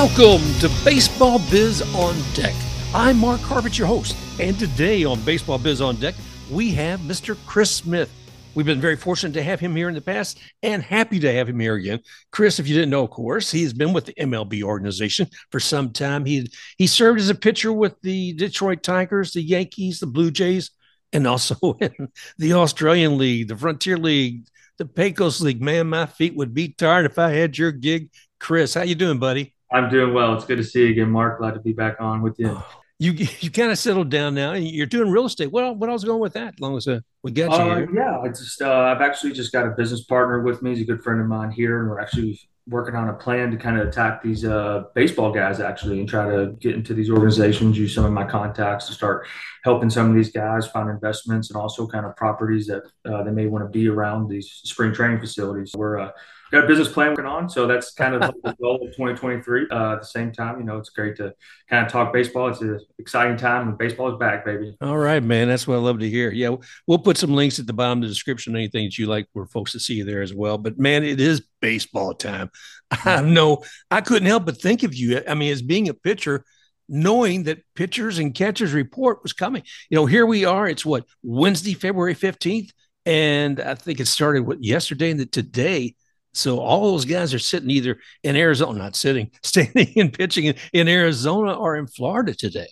Welcome to Baseball Biz on Deck. I'm Mark Harbert, your host, and today on Baseball Biz on Deck, we have Mr. Chris Smith. We've been very fortunate to have him here in the past and happy to have him here again. Chris, if you didn't know, of course, he's been with the MLB organization for some time. He he served as a pitcher with the Detroit Tigers, the Yankees, the Blue Jays, and also in the Australian League, the Frontier League, the Pecos League. Man, my feet would be tired if I had your gig. Chris, how you doing, buddy? I'm doing well. It's good to see you again, Mark. Glad to be back on with you. You you kind of settled down now. You're doing real estate. What what was going with that? As long as uh, we get you uh, here. Yeah, I just uh, I've actually just got a business partner with me. He's a good friend of mine here, and we're actually working on a plan to kind of attack these uh, baseball guys actually and try to get into these organizations. Use some of my contacts to start helping some of these guys find investments and also kind of properties that uh, they may want to be around these spring training facilities. We're uh, got a business plan working on. So that's kind of the goal of 2023. Uh, at the same time, you know, it's great to kind of talk baseball. It's an exciting time and baseball is back, baby. All right, man. That's what I love to hear. Yeah, we'll put some links at the bottom of the description, anything that you like for folks to see there as well. But man, it is baseball time. I know I couldn't help but think of you. I mean, as being a pitcher, knowing that pitchers and catchers report was coming. You know, here we are. It's what Wednesday, February 15th. And I think it started what yesterday and today so all those guys are sitting either in Arizona, not sitting, standing and pitching in, Arizona or in Florida today.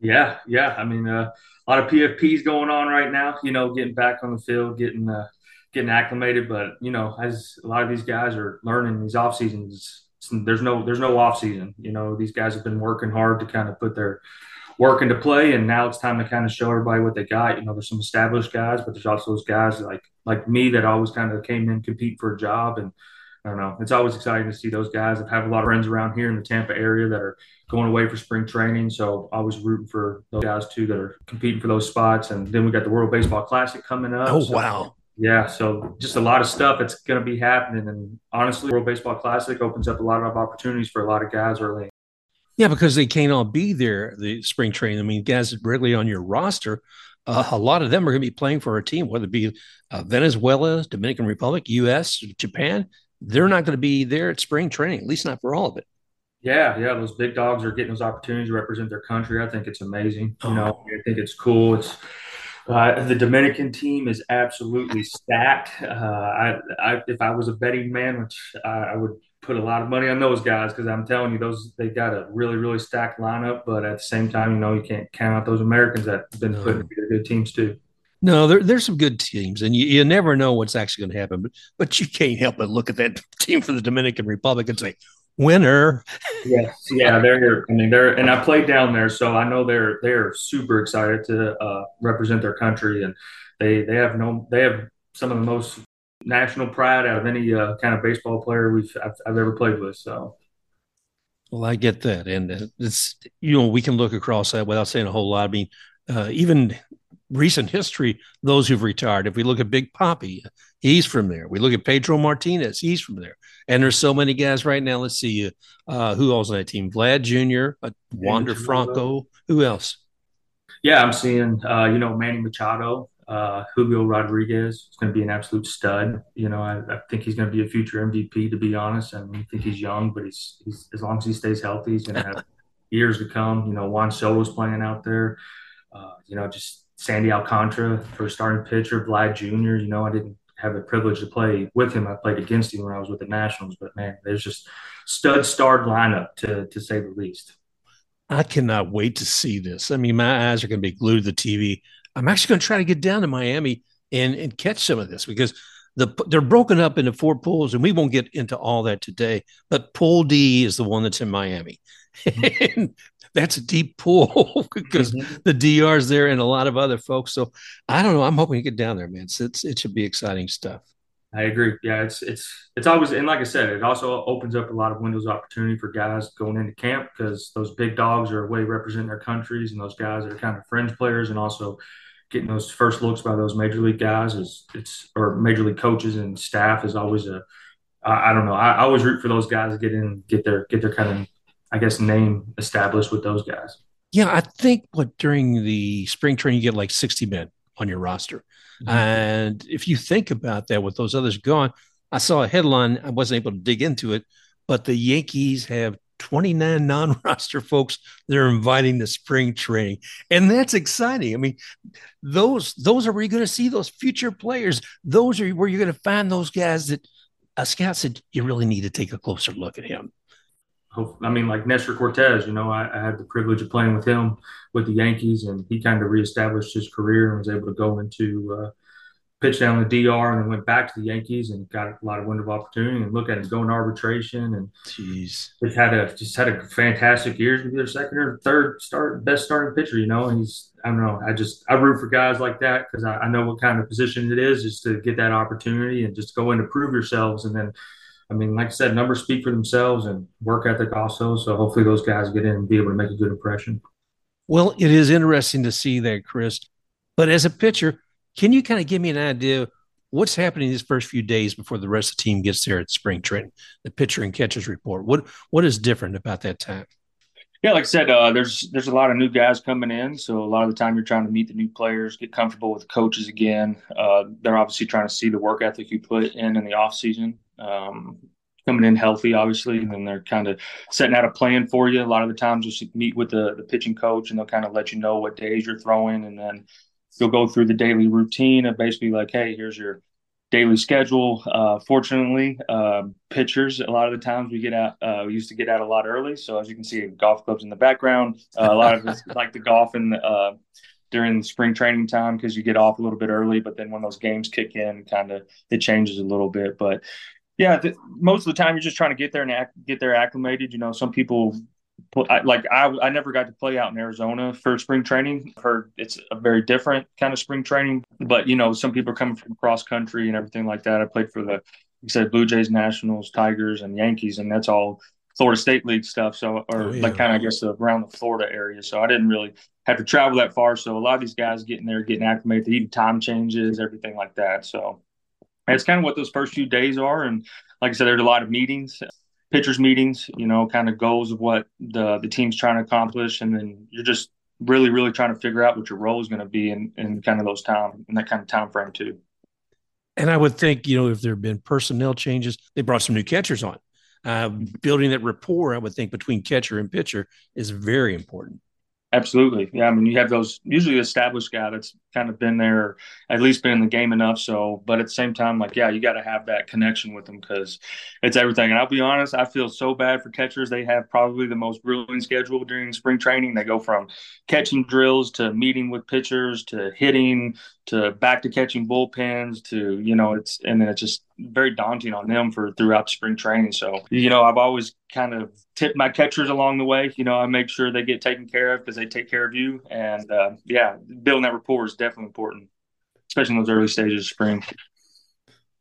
Yeah, yeah. I mean, uh, a lot of PFPs going on right now. You know, getting back on the field, getting uh, getting acclimated. But you know, as a lot of these guys are learning these off seasons, there's no there's no off season. You know, these guys have been working hard to kind of put their work into play, and now it's time to kind of show everybody what they got. You know, there's some established guys, but there's also those guys like like me that always kind of came in compete for a job and. I don't know. It's always exciting to see those guys. I have a lot of friends around here in the Tampa area that are going away for spring training. So I was rooting for those guys too that are competing for those spots. And then we got the World Baseball Classic coming up. Oh, so, wow. Yeah. So just a lot of stuff that's going to be happening. And honestly, World Baseball Classic opens up a lot of opportunities for a lot of guys early. Yeah, because they can't all be there, the spring training. I mean, guys regularly on your roster uh, a lot of them are going to be playing for a team, whether it be uh, Venezuela, Dominican Republic, U.S., Japan. They're not going to be there at spring training, at least not for all of it. Yeah, yeah, those big dogs are getting those opportunities to represent their country. I think it's amazing. You know, oh. I think it's cool. It's uh, the Dominican team is absolutely stacked. Uh, I, I, if I was a betting man, which I, I would put a lot of money on those guys because I'm telling you, those they got a really really stacked lineup. But at the same time, you know, you can't count out those Americans that have been put together good teams too. No, there, there's some good teams, and you, you never know what's actually going to happen. But but you can't help but look at that team for the Dominican Republic and say, winner. Yes, yeah, they're. I mean, they're, and I played down there, so I know they're they're super excited to uh, represent their country, and they they have no they have some of the most national pride out of any uh, kind of baseball player we've I've, I've, ever played with. So, well, I get that, and uh, it's you know we can look across that without saying a whole lot. I mean, uh, even recent history, those who've retired. If we look at Big Papi, he's from there. We look at Pedro Martinez, he's from there. And there's so many guys right now. Let's see uh, who else on that team: Vlad Jr., uh, Wander Franco. Who else? Yeah, I'm seeing uh, you know Manny Machado. Uh, Julio Rodriguez is going to be an absolute stud. You know, I, I think he's going to be a future MVP. To be honest, I mean, I think he's young, but he's, he's as long as he stays healthy, he's going to have years to come. You know, Juan Soto's playing out there. Uh, you know, just Sandy Alcantara for a starting pitcher, Vlad Jr. You know, I didn't have the privilege to play with him. I played against him when I was with the Nationals, but man, there's just stud starred lineup to to say the least. I cannot wait to see this. I mean, my eyes are going to be glued to the TV I'm actually going to try to get down to Miami and, and catch some of this because the they're broken up into four pools, and we won't get into all that today. But Pool D is the one that's in Miami, and that's a deep pool because mm-hmm. the DR is there and a lot of other folks. So I don't know. I'm hoping to get down there, man. It's, it's it should be exciting stuff. I agree. Yeah, it's it's it's always and like I said, it also opens up a lot of windows of opportunity for guys going into camp because those big dogs are way representing their countries, and those guys are kind of fringe players, and also getting those first looks by those major league guys is it's or major league coaches and staff is always a I, I don't know I, I always root for those guys to get in get their get their kind of I guess name established with those guys. Yeah, I think what during the spring training you get like 60 men on your roster. Mm-hmm. And if you think about that with those others gone, I saw a headline, I wasn't able to dig into it, but the Yankees have 29 non-roster folks they're inviting to spring training. And that's exciting. I mean those those are where you're going to see those future players. Those are where you're going to find those guys that a scout said you really need to take a closer look at him. I mean, like Nestor Cortes, you know, I, I, had the privilege of playing with him with the Yankees, and he kind of reestablished his career and was able to go into uh, pitched down the DR and then went back to the Yankees and got a lot of window of opportunity and look at him going to arbitration and Jeez. just had a just had a fantastic year. He's either second or third start best starting pitcher, you know. And he's I don't know. I just I root for guys like that because I, I, know what kind of position it is just to get that opportunity and just go in to prove yourselves and then. I mean, like I said, numbers speak for themselves and work ethic also. So hopefully those guys get in and be able to make a good impression. Well, it is interesting to see that, Chris. But as a pitcher, can you kind of give me an idea what's happening these first few days before the rest of the team gets there at spring training? The pitcher and catchers report. What what is different about that time? Yeah, like I said, uh, there's there's a lot of new guys coming in, so a lot of the time you're trying to meet the new players, get comfortable with the coaches again. Uh, they're obviously trying to see the work ethic you put in in the off season. Um, coming in healthy, obviously, and then they're kind of setting out a plan for you. A lot of the times, you'll meet with the the pitching coach, and they'll kind of let you know what days you're throwing, and then you'll go through the daily routine of basically like, hey, here's your daily schedule. Uh, fortunately, uh, pitchers a lot of the times we get out. Uh, we used to get out a lot early, so as you can see, golf clubs in the background. Uh, a lot of us like to golf in the, uh, during spring training time because you get off a little bit early. But then when those games kick in, kind of it changes a little bit. But yeah, th- most of the time you're just trying to get there and ac- get there acclimated. You know, some people like I, I never got to play out in Arizona for spring training. I've heard it's a very different kind of spring training, but you know, some people are coming from cross country and everything like that. I played for the, like I said, Blue Jays, Nationals, Tigers, and Yankees, and that's all Florida State League stuff. So, or oh, yeah. like kind of, I guess, around the Florida area. So I didn't really have to travel that far. So a lot of these guys getting there, getting acclimated, even time changes, everything like that. So it's kind of what those first few days are. And like I said, there's a lot of meetings pitchers meetings, you know, kind of goals of what the the team's trying to accomplish, and then you're just really, really trying to figure out what your role is going to be in, in kind of those time in that kind of time frame too. And I would think, you know, if there have been personnel changes, they brought some new catchers on. Uh, building that rapport, I would think, between catcher and pitcher is very important. Absolutely. Yeah. I mean, you have those usually established guy that's kind of been there, at least been in the game enough. So, but at the same time, like, yeah, you got to have that connection with them because it's everything. And I'll be honest, I feel so bad for catchers. They have probably the most grueling schedule during spring training. They go from catching drills to meeting with pitchers to hitting to back to catching bullpens to, you know, it's, and then it's just very daunting on them for throughout spring training. So, you know, I've always kind of tipped my catchers along the way. You know, I make sure they get taken care of because they take care of you. And uh, yeah, building that rapport is definitely important, especially in those early stages of spring.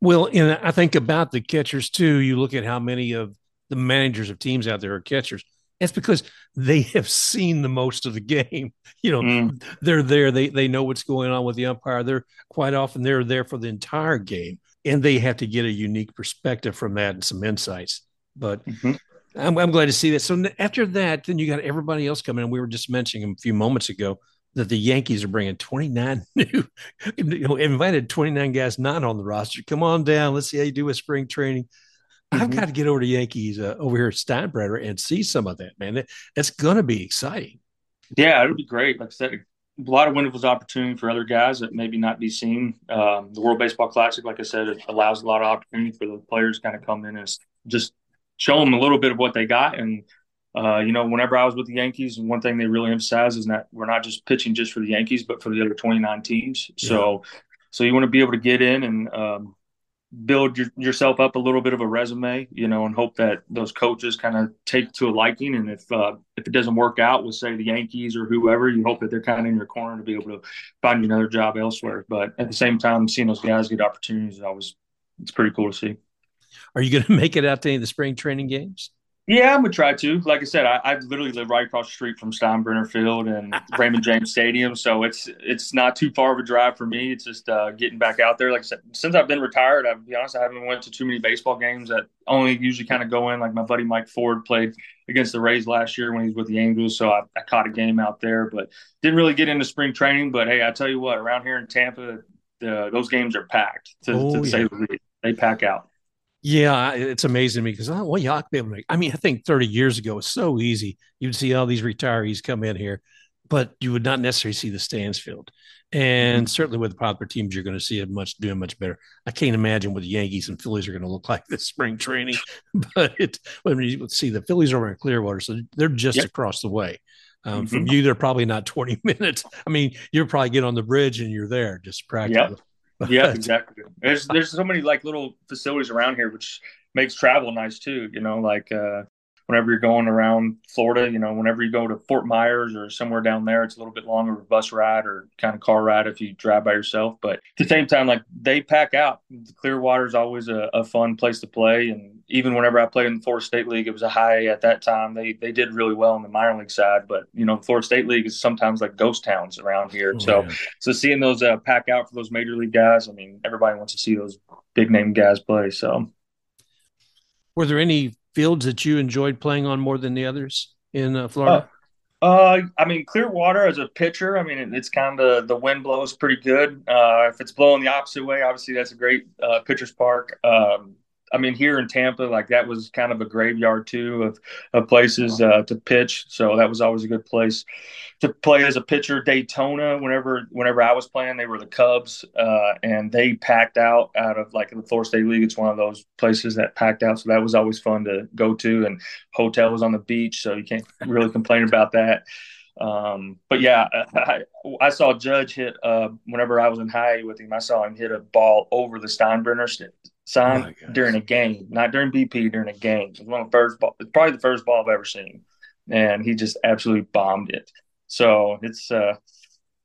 Well, and I think about the catchers too. You look at how many of the managers of teams out there are catchers. It's because they have seen the most of the game. You know, mm. they're there. They they know what's going on with the umpire. They're quite often they're there for the entire game, and they have to get a unique perspective from that and some insights. But mm-hmm. I'm, I'm glad to see that. So after that, then you got everybody else coming. And we were just mentioning a few moments ago that the Yankees are bringing 29 new, you know, invited 29 guys not on the roster. Come on down. Let's see how you do with spring training. Mm-hmm. I've got to get over to Yankees uh, over here at Steinbrenner and see some of that, man. That, that's going to be exciting. Yeah, it'll be great. Like I said, a lot of wonderful opportunity for other guys that maybe not be seen. Um, the World Baseball Classic, like I said, it allows a lot of opportunity for the players to kind of come in and just show them a little bit of what they got and uh, you know, whenever I was with the Yankees, one thing they really emphasize is that we're not just pitching just for the Yankees, but for the other 29 teams. Yeah. So, so you want to be able to get in and um, build your, yourself up a little bit of a resume, you know, and hope that those coaches kind of take to a liking. And if uh, if it doesn't work out with say the Yankees or whoever, you hope that they're kind of in your corner to be able to find you another job elsewhere. But at the same time, seeing those guys get opportunities is always it's pretty cool to see. Are you going to make it out to any of the spring training games? Yeah, I'm gonna try to. Like I said, I, I literally live right across the street from Steinbrenner Field and Raymond James Stadium, so it's it's not too far of a drive for me. It's just uh, getting back out there. Like I said, since I've been retired, I'll be honest, I haven't went to too many baseball games. That only usually kind of go in. Like my buddy Mike Ford played against the Rays last year when he was with the Angels, so I, I caught a game out there, but didn't really get into spring training. But hey, I tell you what, around here in Tampa, the, those games are packed. To, oh, to yeah. say the least, they pack out. Yeah, it's amazing to me because oh, well, yeah, I, I mean, I think 30 years ago it's so easy. You'd see all these retirees come in here, but you would not necessarily see the stands filled. And mm-hmm. certainly with the popular teams, you're going to see it much doing much better. I can't imagine what the Yankees and Phillies are going to look like this spring training, but it, when you see the Phillies are in Clearwater, so they're just yep. across the way. Um, mm-hmm. From you, they're probably not 20 minutes. I mean, you're probably get on the bridge and you're there just practically. Yep. yeah, exactly. There's there's so many like little facilities around here, which makes travel nice too. You know, like uh, whenever you're going around Florida, you know, whenever you go to Fort Myers or somewhere down there, it's a little bit longer of a bus ride or kind of car ride if you drive by yourself. But at the same time, like they pack out. The Clearwater is always a, a fun place to play. And even whenever I played in the Florida State League, it was a high at that time. They they did really well on the minor league side. But, you know, Florida State League is sometimes like ghost towns around here. Oh, so, so seeing those uh, pack out for those major league guys, I mean, everybody wants to see those big name guys play. So, were there any fields that you enjoyed playing on more than the others in uh, Florida? Uh, uh, I mean, Clearwater as a pitcher, I mean, it's kind of the wind blows pretty good. Uh, if it's blowing the opposite way, obviously that's a great uh, pitcher's park. Um, I mean, here in Tampa, like that was kind of a graveyard too of, of places uh, to pitch. So that was always a good place to play as a pitcher. Daytona, whenever whenever I was playing, they were the Cubs, uh, and they packed out out of like the Florida State League. It's one of those places that packed out, so that was always fun to go to. And hotel was on the beach, so you can't really complain about that. Um, but yeah, I, I, saw Judge hit uh, whenever I was in high with him. I saw him hit a ball over the Steinbrenner sign oh during a game, not during BP, during a game. It was one of the first ball, it's probably the first ball I've ever seen, and he just absolutely bombed it. So it's uh,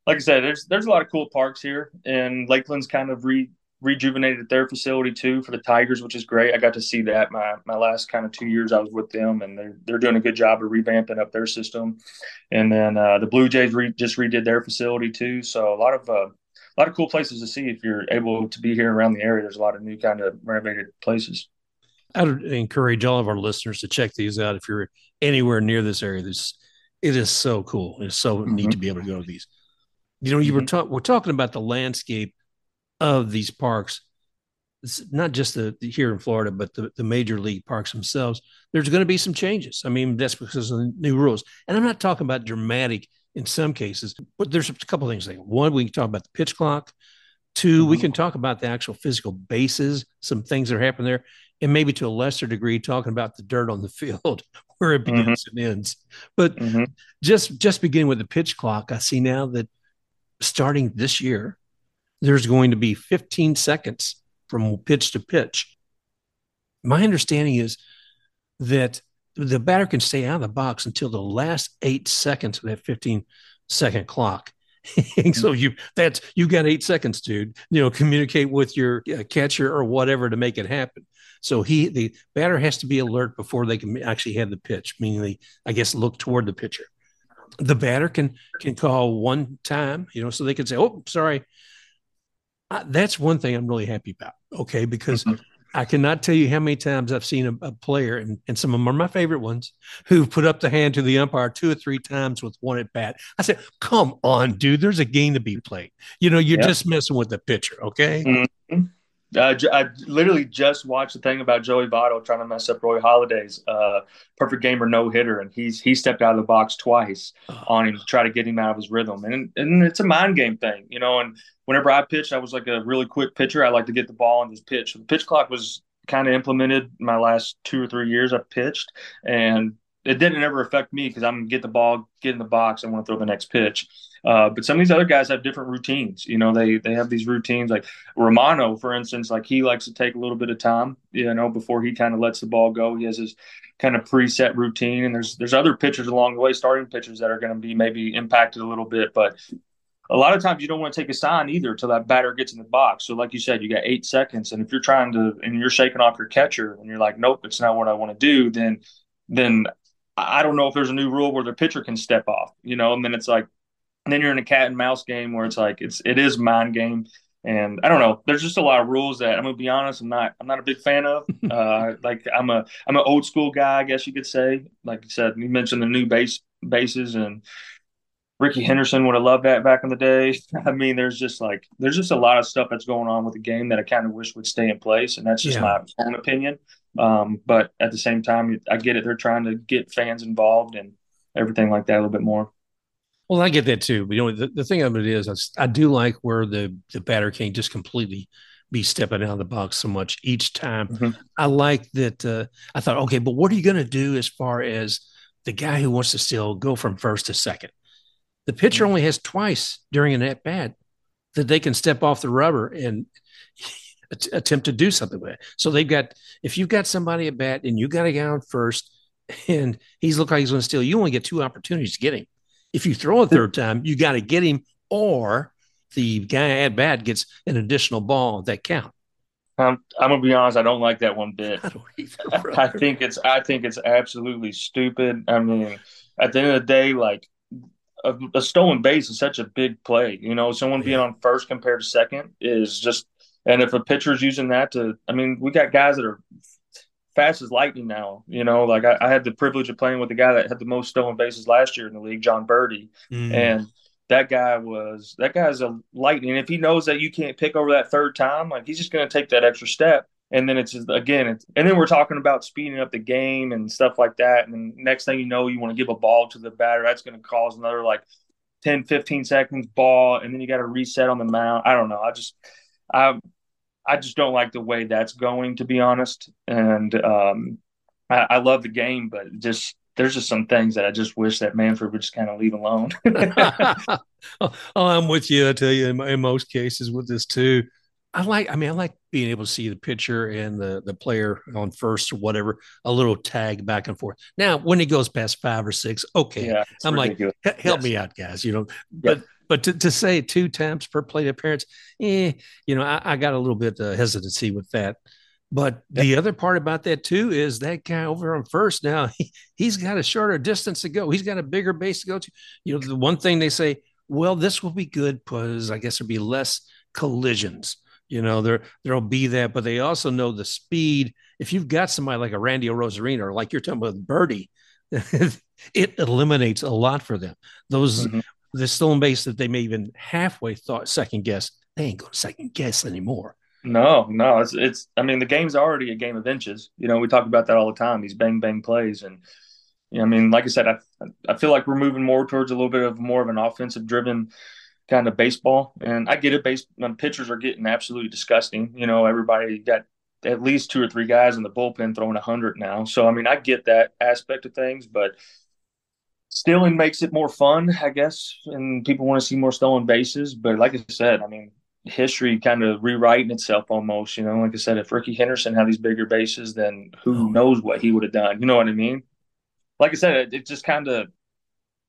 like I said, there's there's a lot of cool parks here, and Lakeland's kind of re rejuvenated their facility too for the Tigers, which is great. I got to see that my my last kind of two years I was with them, and they're they're doing a good job of revamping up their system. And then uh, the Blue Jays re- just redid their facility too, so a lot of uh, a lot of cool places to see if you're able to be here around the area. There's a lot of new kind of renovated places. I'd encourage all of our listeners to check these out if you're anywhere near this area. This it is so cool. It's so mm-hmm. neat to be able to go to these. You know, you mm-hmm. were talking. We're talking about the landscape of these parks. It's not just the, the here in Florida, but the, the major league parks themselves. There's going to be some changes. I mean, that's because of the new rules. And I'm not talking about dramatic in some cases, but there's a couple of things. Like one, we can talk about the pitch clock. 2 mm-hmm. we can talk about the actual physical bases, some things that are happening there, and maybe to a lesser degree, talking about the dirt on the field where it begins mm-hmm. and ends. But mm-hmm. just just beginning with the pitch clock, I see now that starting this year, there's going to be 15 seconds from pitch to pitch. My understanding is that the batter can stay out of the box until the last eight seconds of that 15 second clock. so you that's you got eight seconds, dude. You know, communicate with your uh, catcher or whatever to make it happen. So he the batter has to be alert before they can actually have the pitch, meaning they I guess look toward the pitcher. The batter can can call one time, you know, so they can say, "Oh, sorry." Uh, that's one thing I'm really happy about. Okay, because mm-hmm. I cannot tell you how many times I've seen a, a, player, and, and some of them are my favorite ones, who put up the hand to the umpire two or three times with one at bat. I said, "Come on, dude! There's a game to be played. You know, you're yep. just messing with the pitcher, okay?" Mm-hmm. Uh, I literally just watched the thing about Joey Votto trying to mess up Roy Halladay's uh, perfect game or no hitter, and he's he stepped out of the box twice oh. on him to try to get him out of his rhythm, and and it's a mind game thing, you know. And whenever I pitched, I was like a really quick pitcher. I like to get the ball and just pitch. The pitch clock was kind of implemented my last two or three years I pitched, and it didn't ever affect me because I'm get the ball, get in the box, and want to throw the next pitch. Uh, but some of these other guys have different routines. You know, they they have these routines. Like Romano, for instance, like he likes to take a little bit of time. You know, before he kind of lets the ball go. He has his kind of preset routine. And there's there's other pitchers along the way, starting pitchers that are going to be maybe impacted a little bit. But a lot of times you don't want to take a sign either until that batter gets in the box. So, like you said, you got eight seconds, and if you're trying to and you're shaking off your catcher and you're like, nope, it's not what I want to do, then then I don't know if there's a new rule where the pitcher can step off, you know, and then it's like and then you're in a cat and mouse game where it's like it's it is mind game. And I don't know. There's just a lot of rules that I'm gonna be honest. I'm not. I'm not a big fan of. Uh, like I'm a. I'm an old school guy. I guess you could say. Like you said, you mentioned the new base bases, and Rickey Henderson would have loved that back in the day. I mean, there's just like there's just a lot of stuff that's going on with the game that I kind of wish would stay in place, and that's just yeah. my own opinion. Um, but at the same time, I get it. They're trying to get fans involved and everything like that a little bit more. Well, I get that too. But you know, the, the thing of it is, I, I do like where the the batter can't just completely be stepping out of the box so much each time. Mm-hmm. I like that. Uh, I thought, okay, but what are you going to do as far as the guy who wants to still go from first to second? The pitcher mm-hmm. only has twice during an at bat that they can step off the rubber and attempt to do something with it. So they've got if you've got somebody at bat and you got a guy on first and he's look like he's going to steal, you only get two opportunities to get him. If you throw a third time, you got to get him, or the guy at bat gets an additional ball that count. Um, I'm gonna be honest. I don't like that one bit. I, either, I think it's I think it's absolutely stupid. I mean, at the end of the day, like a, a stolen base is such a big play. You know, someone yeah. being on first compared to second is just. And if a pitcher's using that to, I mean, we got guys that are fast as lightning now. You know, like I, I, had the privilege of playing with the guy that had the most stolen bases last year in the league, Jon Berti, mm. and that guy was that guy's a lightning. If he knows that you can't pick over that third time, like he's just going to take that extra step. And then it's just, again, it's, and then we're talking about speeding up the game and stuff like that. And next thing you know, you want to give a ball to the batter. That's going to cause another like 10, 15 seconds ball. And then you got to reset on the mound. I don't know. I just, I, I just don't like the way that's going, to be honest. And um, I, I love the game, but just there's just some things that I just wish that Manfred would just kind of leave alone. oh, I'm with you. I tell you, in, in, most cases with this too, I like. I mean, I like being able to see the pitcher and the the player on first or whatever, a little tag back and forth. Now, when he goes past five or six, okay, yeah, I'm ridiculous. like, help yes. me out, guys. You know, but but to, to say two times per plate appearance, eh, you know, I, I got a little bit of hesitancy with that. But yep. the other part about that too is that guy over on first now he, he's got a shorter distance to go. He's got a bigger base to go to. You know, the one thing they say, well, this will be good because I guess there'll be less collisions. You know, there there'll be that, but they also know the speed. If you've got somebody like a Randy Arozarena or like you're talking about Berti, it eliminates a lot for them. Those mm-hmm the stolen base that they may even halfway thought second guess, they ain't going to second guess anymore. No, no, it's it's. I mean, the game's already a game of inches. You know, we talk about that all the time. These bang bang plays, and you know, I mean, like I said, I I feel like we're moving more towards a little bit of more of an offensive driven kind of baseball. And I get it. Base pitchers are getting absolutely disgusting. You know, everybody got at least two or three guys in the bullpen throwing a hundred now. So I mean, I get that aspect of things, but stealing makes it more fun, I guess, and people want to see more stolen bases. But like I said, I mean, history kind of rewriting itself almost. You know, like I said, if Rickey Henderson had these bigger bases, then who oh. knows what he would have done? You know what I mean? Like I said, it, it just kind of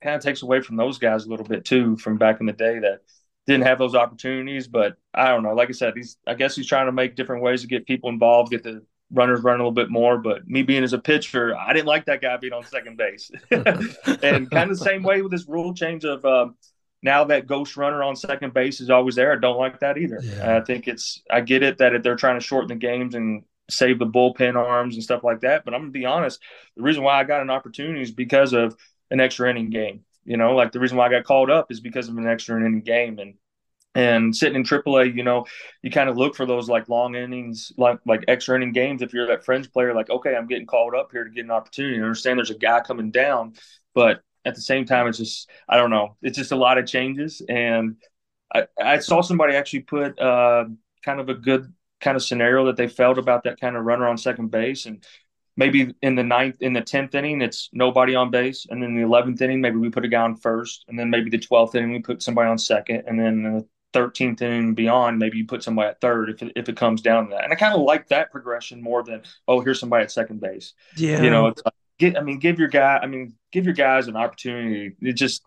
kind of takes away from those guys a little bit too from back in the day that didn't have those opportunities. But I don't know. Like I said, he's I guess he's trying to make different ways to get people involved, get the runners run a little bit more. But me being as a pitcher, I didn't like that guy being on second base. and kind of the same way with this rule change of um, now that ghost runner on second base is always there. I don't like that either. Yeah. I think it's I get it that if they're trying to shorten the games and save the bullpen arms and stuff like that. But I'm gonna be honest, the reason why I got an opportunity is because of an extra inning game. You know, like the reason why I got called up is because of an extra inning game. And and sitting in AAA, you know, you kind of look for those like long innings, like like extra inning games. If you're that fringe player, like okay, I'm getting called up here to get an opportunity. I understand there's a guy coming down, but at the same time, it's just I don't know. It's just a lot of changes, and I, I saw somebody actually put uh, kind of a good kind of scenario that they felt about that kind of runner on second base, and maybe in the ninth, in the tenth inning, it's nobody on base, and then the eleventh inning, maybe we put a guy on first, and then maybe the twelfth inning we put somebody on second, and then the 13th and beyond, maybe you put somebody at third if it, if it comes down to that. And I kind of like that progression more than, oh, here's somebody at second base. Yeah. You know, it's like, get, I mean, give your guy, I mean, give your guys an opportunity. It just,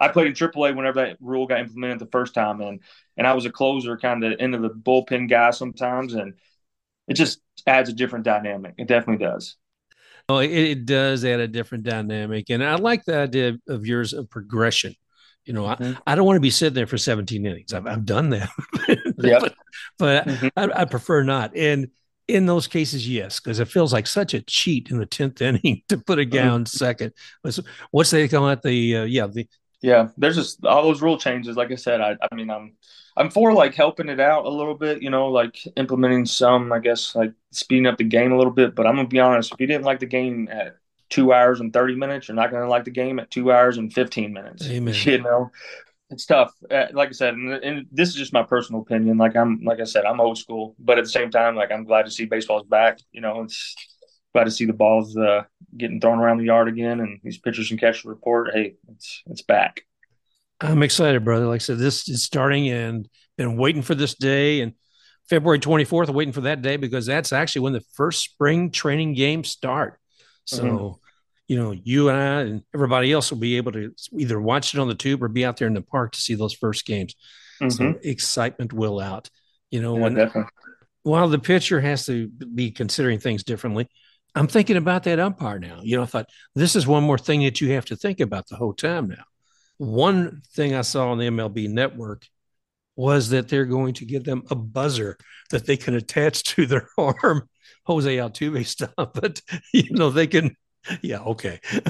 I played in AAA whenever that rule got implemented the first time. And, and I was a closer kind of into the bullpen guy sometimes. And it just adds a different dynamic. It definitely does. Oh, it, it does add a different dynamic. And I like the idea of yours of progression you know, mm-hmm. I, I don't want to be sitting there for 17 innings. I've, I've done that, yeah. but, but mm-hmm. I, I, prefer not. And in those cases, yes, because it feels like such a cheat in the 10th inning to put a guy mm-hmm. on second. What's, what's they call it? The, uh, yeah, the Yeah, there's just all those rule changes. Like I said, I, I mean, I'm I'm for like helping it out a little bit, you know, like implementing some, I guess, like speeding up the game a little bit. But I'm gonna be honest, if you didn't like the game at two hours and thirty minutes, you're not gonna like the game at two hours and fifteen minutes. Amen. You know, it's tough. Uh, like I said, and, and, this is just my personal opinion. Like I'm, like I said, I'm old school, but at the same time, like I'm glad to see baseball's back. You know, it's glad to see the balls uh, getting thrown around the yard again, and these pitchers can catch the report. Hey, it's it's back. I'm excited, brother. Like I said, this is starting and been waiting for this day. And February 24th, waiting for that day because that's actually when the first spring training games start. So, mm-hmm. you know, you and I and everybody else will be able to either watch it on the tube or be out there in the park to see those first games. Mm-hmm. So excitement will out. You know, yeah, when definitely. while the pitcher has to be considering things differently, I'm thinking about that umpire now. You know, I thought this is one more thing that you have to think about the whole time now. One thing I saw on the MLB network was that they're going to give them a buzzer that they can attach to their arm. Jose Altuve stuff, but you know they can. Yeah, okay.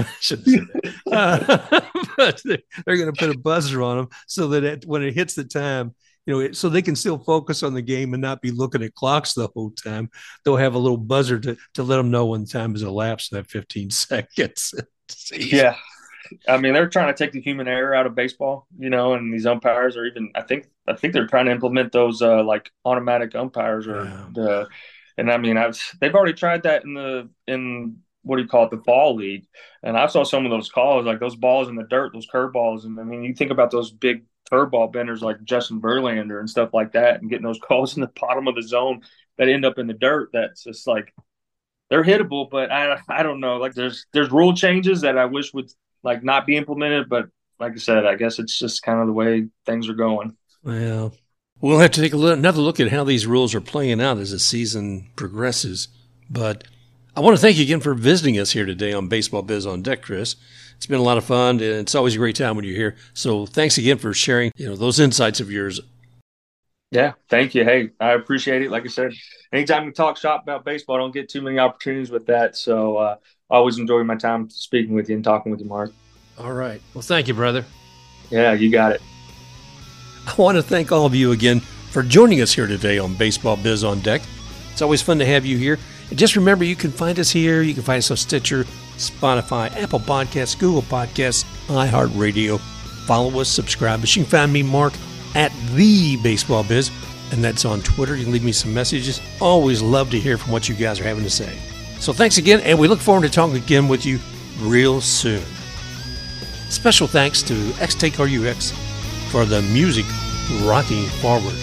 uh, but they're, they're going to put a buzzer on them so that it, when it hits the time, you know, it, so they can still focus on the game and not be looking at clocks the whole time. They'll have a little buzzer to to let them know when time has elapsed that 15 seconds. yeah, I mean, they're trying to take the human error out of baseball, you know, and these umpires are even. I think I think they're trying to implement those uh, like automatic umpires or yeah. the. And I mean, I've they've already tried that in the in what do you call it, the ball league, and I saw some of those calls like those balls in the dirt, those curveballs, and I mean, you think about those big curveball benders like Justin Verlander and stuff like that, and getting those calls in the bottom of the zone that end up in the dirt. That's just like they're hittable, but I I don't know. Like there's there's rule changes that I wish would like not be implemented. But like I said, I guess it's just kind of the way things are going. Well, we'll have to take a look, another look at how these rules are playing out as the season progresses. But I want to thank you again for visiting us here today on Baseball Biz on Deck, Chris. It's been a lot of fun, and it's always a great time when you're here. So thanks again for sharing, you know, those insights of yours. Yeah, thank you. Hey, I appreciate it. Like I said, anytime we talk shop about baseball, I don't get too many opportunities with that. So uh, always enjoy my time speaking with you and talking with you, Mark. All right. Well, thank you, brother. Yeah, you got it. I want to thank all of you again for joining us here today on Baseball Biz on Deck. It's always fun to have you here. And just remember, you can find us here. You can find us on Stitcher, Spotify, Apple Podcasts, Google Podcasts, iHeartRadio. Follow us, subscribe us. You can find me, Mark, at The Baseball Biz, and that's on Twitter. You can leave me some messages. Always love to hear from what you guys are having to say. So thanks again, and we look forward to talking again with you real soon. Special thanks to XTakeRUX for the music rocking forward.